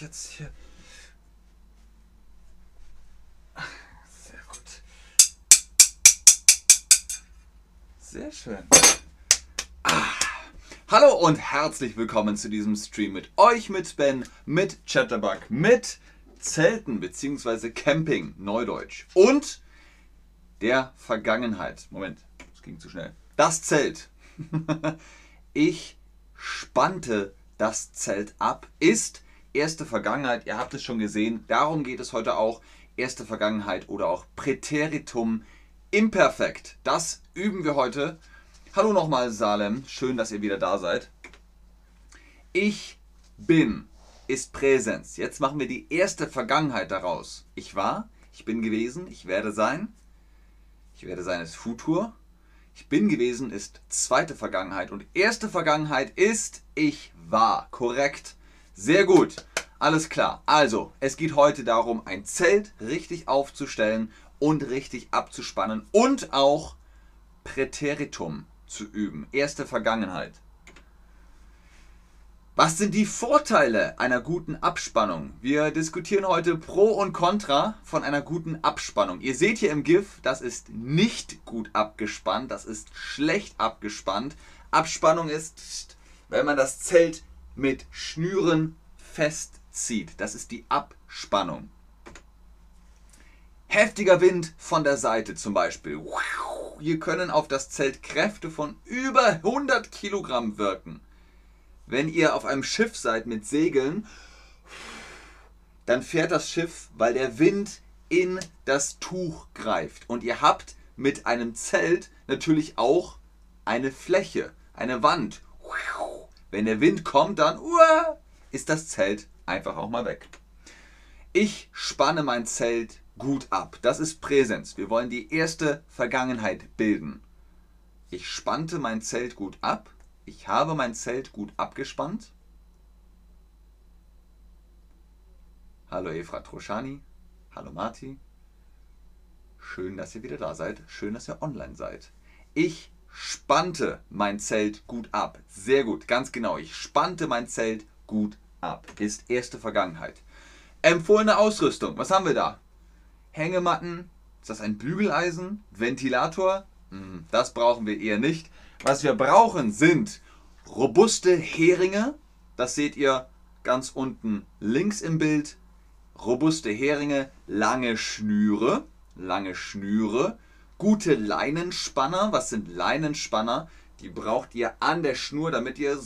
jetzt hier. Sehr gut. Sehr schön. Ah. Hallo und herzlich willkommen zu diesem Stream mit euch, mit Ben, mit Chatterbug, mit Zelten bzw. Camping, Neudeutsch und der Vergangenheit. Moment, das ging zu schnell. Das Zelt. ich spannte das Zelt ab, ist erste Vergangenheit. Ihr habt es schon gesehen. Darum geht es heute auch. Erste Vergangenheit oder auch Präteritum Imperfekt. Das üben wir heute. Hallo nochmal Salem. Schön, dass ihr wieder da seid. Ich bin ist Präsenz. Jetzt machen wir die erste Vergangenheit daraus. Ich war, ich bin gewesen, ich werde sein. Ich werde sein ist Futur. Ich bin gewesen ist zweite Vergangenheit und erste Vergangenheit ist ich war. Korrekt. Sehr gut. Alles klar. Also, es geht heute darum, ein Zelt richtig aufzustellen und richtig abzuspannen und auch Präteritum zu üben. Erste Vergangenheit. Was sind die Vorteile einer guten Abspannung? Wir diskutieren heute Pro und Contra von einer guten Abspannung. Ihr seht hier im GIF, das ist nicht gut abgespannt, das ist schlecht abgespannt. Abspannung ist, wenn man das Zelt mit Schnüren festzieht. Das ist die Abspannung. Heftiger Wind von der Seite zum Beispiel. Hier können auf das Zelt Kräfte von über 100 Kilogramm wirken wenn ihr auf einem Schiff seid mit Segeln, dann fährt das Schiff, weil der Wind in das Tuch greift. Und ihr habt mit einem Zelt natürlich auch eine Fläche, eine Wand. Wenn der Wind kommt, dann ist das Zelt einfach auch mal weg. Ich spanne mein Zelt gut ab. Das ist Präsenz. Wir wollen die erste Vergangenheit bilden. Ich spannte mein Zelt gut ab ich habe mein Zelt gut abgespannt. Hallo Efra Troschani. Hallo Marti. Schön, dass ihr wieder da seid. Schön, dass ihr online seid. Ich spannte mein Zelt gut ab. Sehr gut, ganz genau. Ich spannte mein Zelt gut ab. Ist erste Vergangenheit. Empfohlene Ausrüstung. Was haben wir da? Hängematten. Ist das ein Bügeleisen? Ventilator? Hm, das brauchen wir eher nicht. Was wir brauchen sind robuste Heringe. Das seht ihr ganz unten links im Bild. Robuste Heringe, lange Schnüre, lange Schnüre, gute Leinenspanner. Was sind Leinenspanner? Die braucht ihr an der Schnur, damit ihr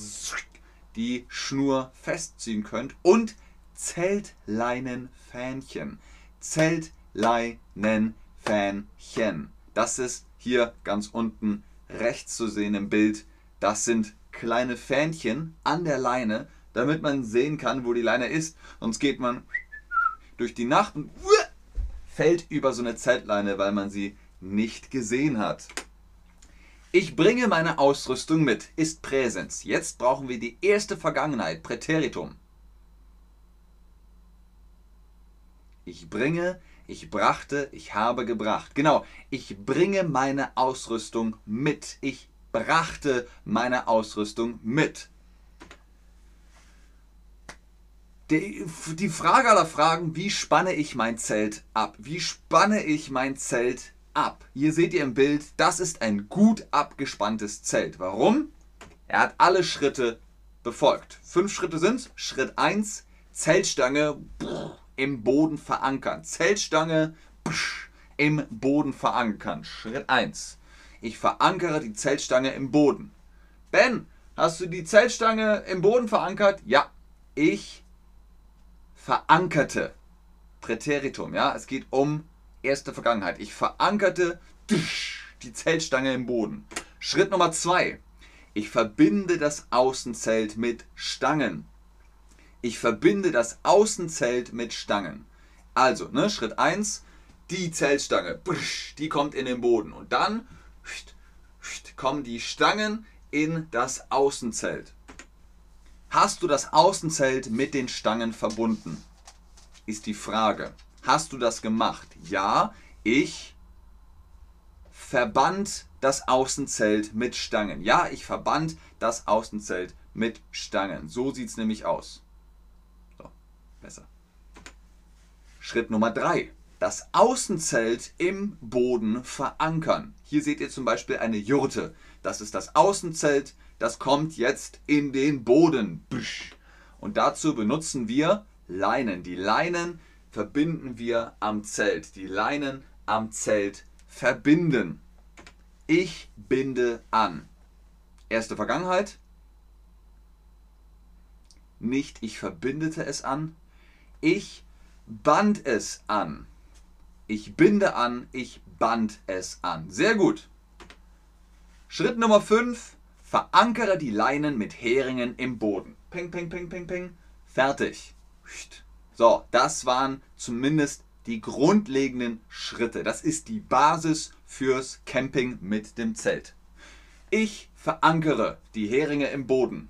die Schnur festziehen könnt. Und Zeltleinenfähnchen. Zeltleinenfähnchen. Das ist hier ganz unten rechts zu sehen im Bild, das sind kleine Fähnchen an der Leine, damit man sehen kann, wo die Leine ist. Sonst geht man durch die Nacht und fällt über so eine Zeltleine, weil man sie nicht gesehen hat. Ich bringe meine Ausrüstung mit, ist Präsens. Jetzt brauchen wir die erste Vergangenheit, Präteritum. Ich bringe ich brachte, ich habe gebracht. Genau, ich bringe meine Ausrüstung mit. Ich brachte meine Ausrüstung mit. Die, Frage aller Fragen, wie spanne ich mein Zelt ab? Wie spanne ich mein Zelt ab? Hier seht ihr im Bild, das ist ein gut abgespanntes Zelt. Warum? Er hat alle Schritte befolgt. Fünf Schritte sind Schritt 1, Zeltstange. Brr, im Boden verankern. Zeltstange psch, im Boden verankern. Schritt 1. Ich verankere die Zeltstange im Boden. Ben, hast du die Zeltstange im Boden verankert? Ja. Ich verankerte. Präteritum, ja. Es geht um erste Vergangenheit. Ich verankerte die Zeltstange im Boden. Schritt Nummer 2. Ich verbinde das Außenzelt mit Stangen. Ich verbinde das Außenzelt mit Stangen. Also, ne, Schritt 1, die Zeltstange, die kommt in den Boden. Und dann kommen die Stangen in das Außenzelt. Hast du das Außenzelt mit den Stangen verbunden? Ist die Frage. Hast du das gemacht? Ja, ich verband das Außenzelt mit Stangen. Ja, ich verband das Außenzelt mit Stangen. So sieht es nämlich aus. Besser. Schritt Nummer 3. Das Außenzelt im Boden verankern. Hier seht ihr zum Beispiel eine Jurte. Das ist das Außenzelt. Das kommt jetzt in den Boden. Und dazu benutzen wir Leinen. Die Leinen verbinden wir am Zelt. Die Leinen am Zelt verbinden. Ich binde an. Erste Vergangenheit. Nicht ich verbindete es an. Ich band es an. Ich binde an, ich band es an. Sehr gut. Schritt Nummer 5. Verankere die Leinen mit Heringen im Boden. Ping, ping, ping, ping, ping. Fertig. So, das waren zumindest die grundlegenden Schritte. Das ist die Basis fürs Camping mit dem Zelt. Ich verankere die Heringe im Boden.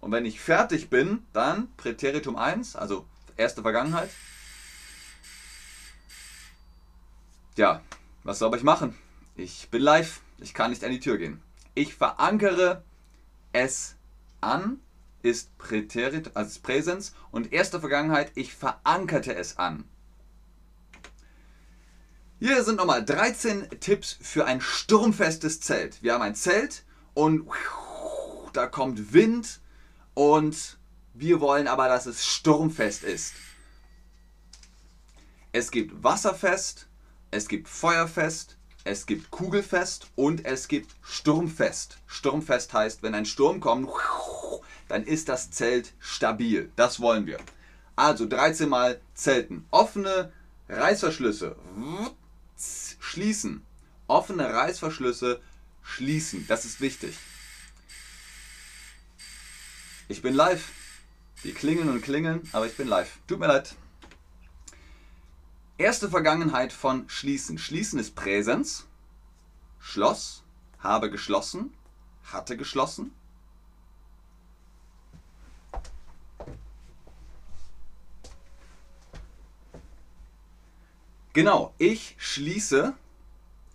Und wenn ich fertig bin, dann Präteritum 1, also erste Vergangenheit. Ja, was soll ich machen? Ich bin live, ich kann nicht an die Tür gehen. Ich verankere es an, ist Präteritum, also Präsens und erste Vergangenheit, ich verankerte es an. Hier sind nochmal 13 Tipps für ein sturmfestes Zelt. Wir haben ein Zelt und da kommt Wind und wir wollen aber, dass es sturmfest ist. Es gibt wasserfest, es gibt feuerfest, es gibt kugelfest und es gibt sturmfest. Sturmfest heißt, wenn ein Sturm kommt, dann ist das Zelt stabil. Das wollen wir. Also 13 Mal Zelten. Offene Reißverschlüsse schließen. Offene Reißverschlüsse schließen. Das ist wichtig. Ich bin live. Die klingeln und klingeln, aber ich bin live. Tut mir leid. Erste Vergangenheit von schließen. Schließen ist Präsens. Schloss, habe geschlossen, hatte geschlossen. Genau, ich schließe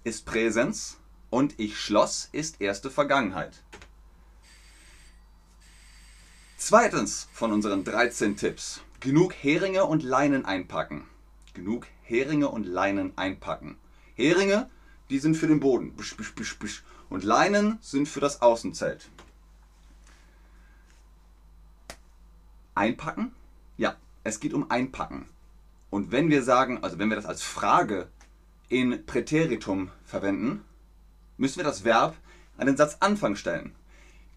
ist Präsens und ich schloss ist erste Vergangenheit. Zweitens von unseren 13 Tipps. Genug Heringe und Leinen einpacken. Genug Heringe und Leinen einpacken. Heringe, die sind für den Boden. Und Leinen sind für das Außenzelt. Einpacken? Ja, es geht um Einpacken. Und wenn wir sagen, also wenn wir das als Frage in Präteritum verwenden, müssen wir das Verb an den Satzanfang stellen.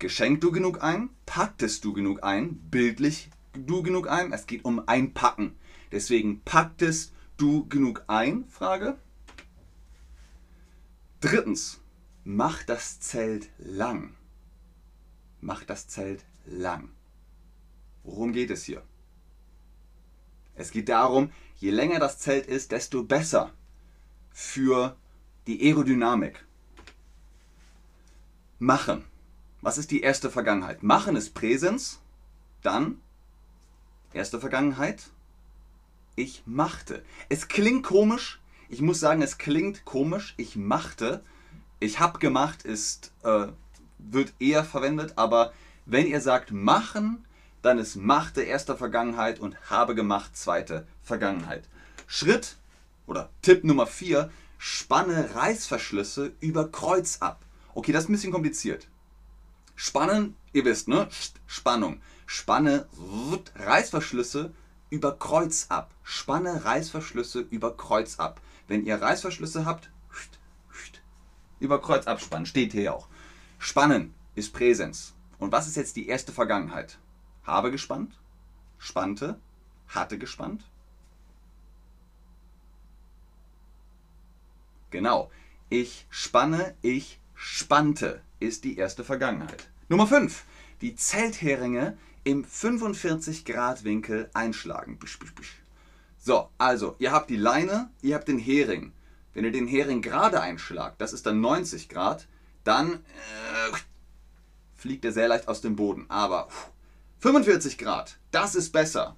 Geschenkt du genug ein? Packtest du genug ein? Bildlich du genug ein? Es geht um Einpacken. Deswegen packtest du genug ein? Frage. Drittens, mach das Zelt lang. Mach das Zelt lang. Worum geht es hier? Es geht darum, je länger das Zelt ist, desto besser für die Aerodynamik. Machen. Was ist die erste Vergangenheit? Machen ist Präsens. Dann erste Vergangenheit. Ich machte. Es klingt komisch. Ich muss sagen, es klingt komisch. Ich machte. Ich habe gemacht ist äh, wird eher verwendet, aber wenn ihr sagt machen, dann ist machte erste Vergangenheit und habe gemacht zweite Vergangenheit. Schritt oder Tipp Nummer 4, spanne Reißverschlüsse über Kreuz ab. Okay, das ist ein bisschen kompliziert. Spannen, ihr wisst, ne? Spannung. Spanne Reißverschlüsse über Kreuz ab. Spanne Reißverschlüsse über Kreuz ab. Wenn ihr Reißverschlüsse habt, über Kreuz abspannen, steht hier auch. Spannen ist Präsens. Und was ist jetzt die erste Vergangenheit? Habe gespannt, spannte, hatte gespannt. Genau. Ich spanne, ich spannte ist die erste Vergangenheit. Nummer 5. Die Zeltheringe im 45 Grad Winkel einschlagen. So, also, ihr habt die Leine, ihr habt den Hering. Wenn ihr den Hering gerade einschlagt, das ist dann 90 Grad, dann äh, fliegt er sehr leicht aus dem Boden. Aber 45 Grad, das ist besser.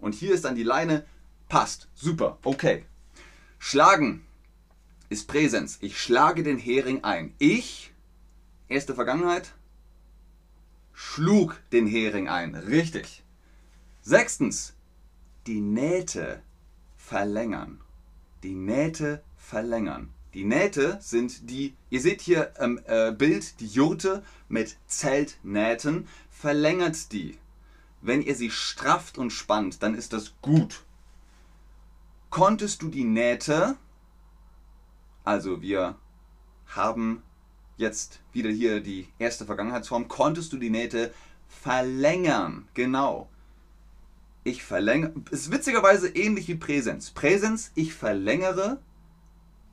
Und hier ist dann die Leine, passt, super, okay. Schlagen ist Präsens. Ich schlage den Hering ein. Ich, erste Vergangenheit, schlug den Hering ein. Richtig. Sechstens, die Nähte verlängern. Die Nähte verlängern. Die Nähte sind die, ihr seht hier im äh, Bild die Jurte mit Zeltnähten, verlängert die. Wenn ihr sie strafft und spannt, dann ist das gut. Konntest du die Nähte, also wir haben jetzt wieder hier die erste Vergangenheitsform, konntest du die Nähte verlängern. Genau. Ich verlängere, ist witzigerweise ähnlich wie Präsens. Präsens, ich verlängere,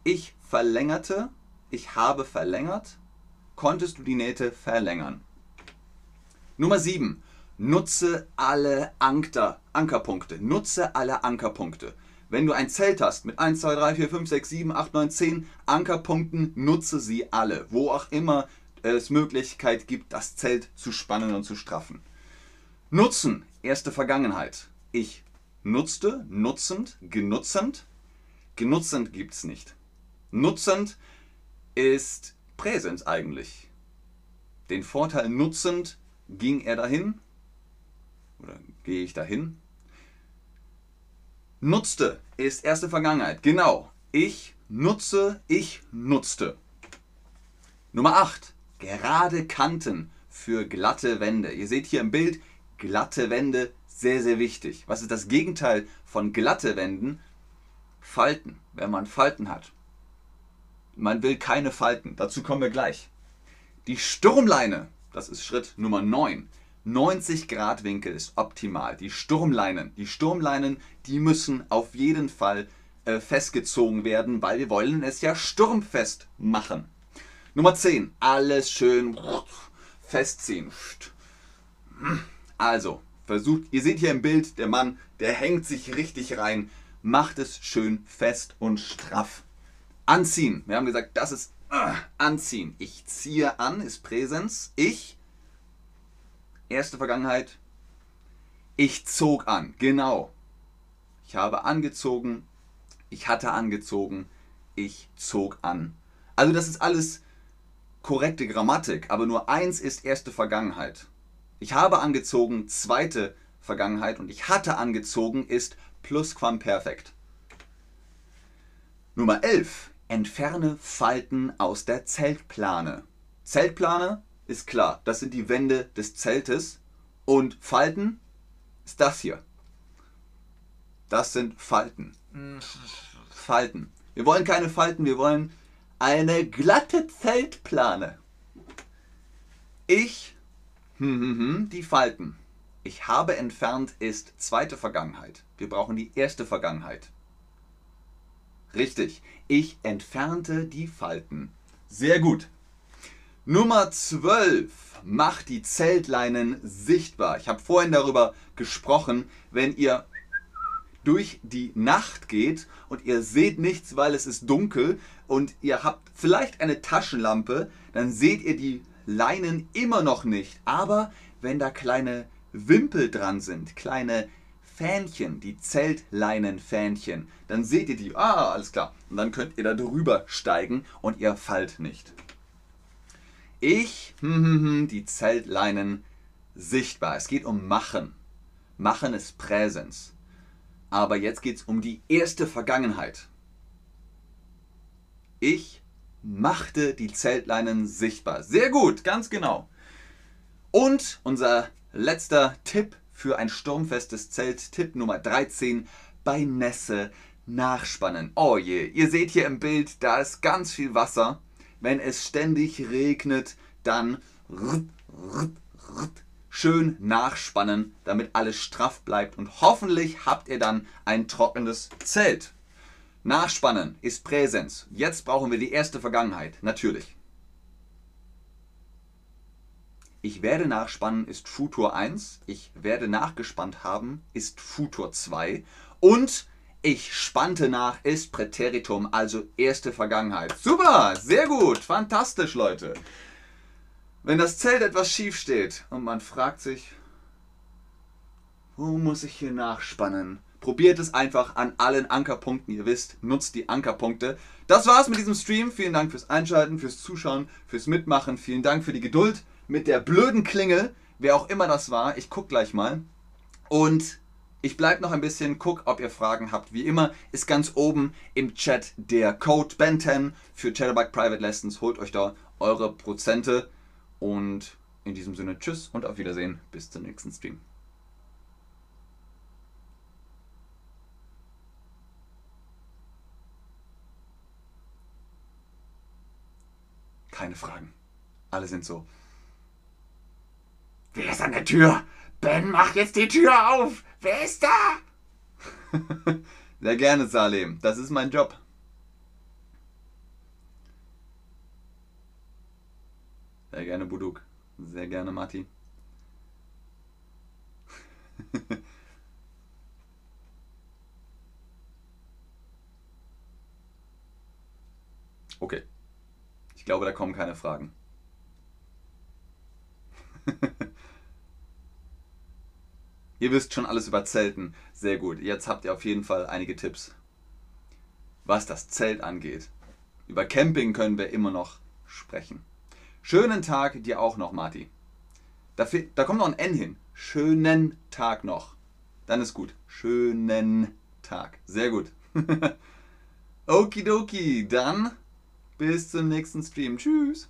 ich verlängerte, ich habe verlängert, konntest du die Nähte verlängern. Nummer 7. Nutze alle Anker, Ankerpunkte. Nutze alle Ankerpunkte. Wenn du ein Zelt hast mit 1, 2, 3, 4, 5, 6, 7, 8, 9, 10 Ankerpunkten, nutze sie alle. Wo auch immer es Möglichkeit gibt, das Zelt zu spannen und zu straffen. Nutzen, erste Vergangenheit. Ich nutzte, nutzend, genutzend. Genutzend gibt es nicht. Nutzend ist Präsens eigentlich. Den Vorteil nutzend ging er dahin oder gehe ich dahin? Nutzte ist erste Vergangenheit. Genau. Ich nutze, ich nutzte. Nummer 8. Gerade Kanten für glatte Wände. Ihr seht hier im Bild glatte Wände, sehr, sehr wichtig. Was ist das Gegenteil von glatte Wänden? Falten, wenn man Falten hat. Man will keine Falten, dazu kommen wir gleich. Die Sturmleine, das ist Schritt Nummer 9. 90 Grad Winkel ist optimal. Die Sturmleinen, die Sturmleinen, die müssen auf jeden Fall äh, festgezogen werden, weil wir wollen es ja sturmfest machen. Nummer 10, alles schön festziehen. Also, versucht, ihr seht hier im Bild, der Mann, der hängt sich richtig rein, macht es schön fest und straff. Anziehen, wir haben gesagt, das ist anziehen. Ich ziehe an, ist Präsens. Ich Erste Vergangenheit. Ich zog an. Genau. Ich habe angezogen. Ich hatte angezogen. Ich zog an. Also das ist alles korrekte Grammatik, aber nur eins ist erste Vergangenheit. Ich habe angezogen, zweite Vergangenheit und ich hatte angezogen ist Plusquamperfekt. Nummer 11. Entferne Falten aus der Zeltplane. Zeltplane ist klar, das sind die Wände des Zeltes. Und Falten ist das hier. Das sind Falten. Falten. Wir wollen keine Falten, wir wollen eine glatte Zeltplane. Ich, hm, hm, hm, die Falten. Ich habe entfernt ist zweite Vergangenheit. Wir brauchen die erste Vergangenheit. Richtig. Ich entfernte die Falten. Sehr gut. Nummer 12 macht die Zeltleinen sichtbar. Ich habe vorhin darüber gesprochen, wenn ihr durch die Nacht geht und ihr seht nichts, weil es ist dunkel und ihr habt vielleicht eine Taschenlampe, dann seht ihr die Leinen immer noch nicht. Aber wenn da kleine Wimpel dran sind, kleine Fähnchen, die Zeltleinenfähnchen, dann seht ihr die. Ah, alles klar. Und dann könnt ihr da drüber steigen und ihr fallt nicht ich hm, hm, hm, die Zeltleinen sichtbar. Es geht um Machen. Machen ist Präsens. Aber jetzt geht es um die erste Vergangenheit. Ich machte die Zeltleinen sichtbar. Sehr gut, ganz genau. Und unser letzter Tipp für ein sturmfestes Zelt, Tipp Nummer 13, bei Nässe nachspannen. Oh je, ihr seht hier im Bild, da ist ganz viel Wasser wenn es ständig regnet, dann schön nachspannen, damit alles straff bleibt und hoffentlich habt ihr dann ein trockenes Zelt. Nachspannen ist Präsens. Jetzt brauchen wir die erste Vergangenheit, natürlich. Ich werde nachspannen ist Futur 1. Ich werde nachgespannt haben ist Futur 2. Und ich spannte nach ist Präteritum, also erste Vergangenheit. Super, sehr gut, fantastisch, Leute. Wenn das Zelt etwas schief steht und man fragt sich, wo muss ich hier nachspannen? Probiert es einfach an allen Ankerpunkten. Ihr wisst, nutzt die Ankerpunkte. Das war's mit diesem Stream. Vielen Dank fürs Einschalten, fürs Zuschauen, fürs Mitmachen. Vielen Dank für die Geduld mit der blöden Klingel. Wer auch immer das war, ich guck gleich mal. Und Ich bleibe noch ein bisschen, guck, ob ihr Fragen habt. Wie immer ist ganz oben im Chat der Code BEN10 für Chatterbug Private Lessons. Holt euch da eure Prozente. Und in diesem Sinne, tschüss und auf Wiedersehen. Bis zum nächsten Stream. Keine Fragen. Alle sind so. Wer ist an der Tür? Ben, mach jetzt die Tür auf! Wer ist da? Sehr gerne, Salem. Das ist mein Job. Sehr gerne, Buduk. Sehr gerne, Mati. okay. Ich glaube, da kommen keine Fragen. ihr wisst schon alles über Zelten. Sehr gut. Jetzt habt ihr auf jeden Fall einige Tipps, was das Zelt angeht. Über Camping können wir immer noch sprechen. Schönen Tag dir auch noch, Marti. Da, da kommt noch ein N hin. Schönen Tag noch. Dann ist gut. Schönen Tag. Sehr gut. Okidoki. Dann bis zum nächsten Stream. Tschüss.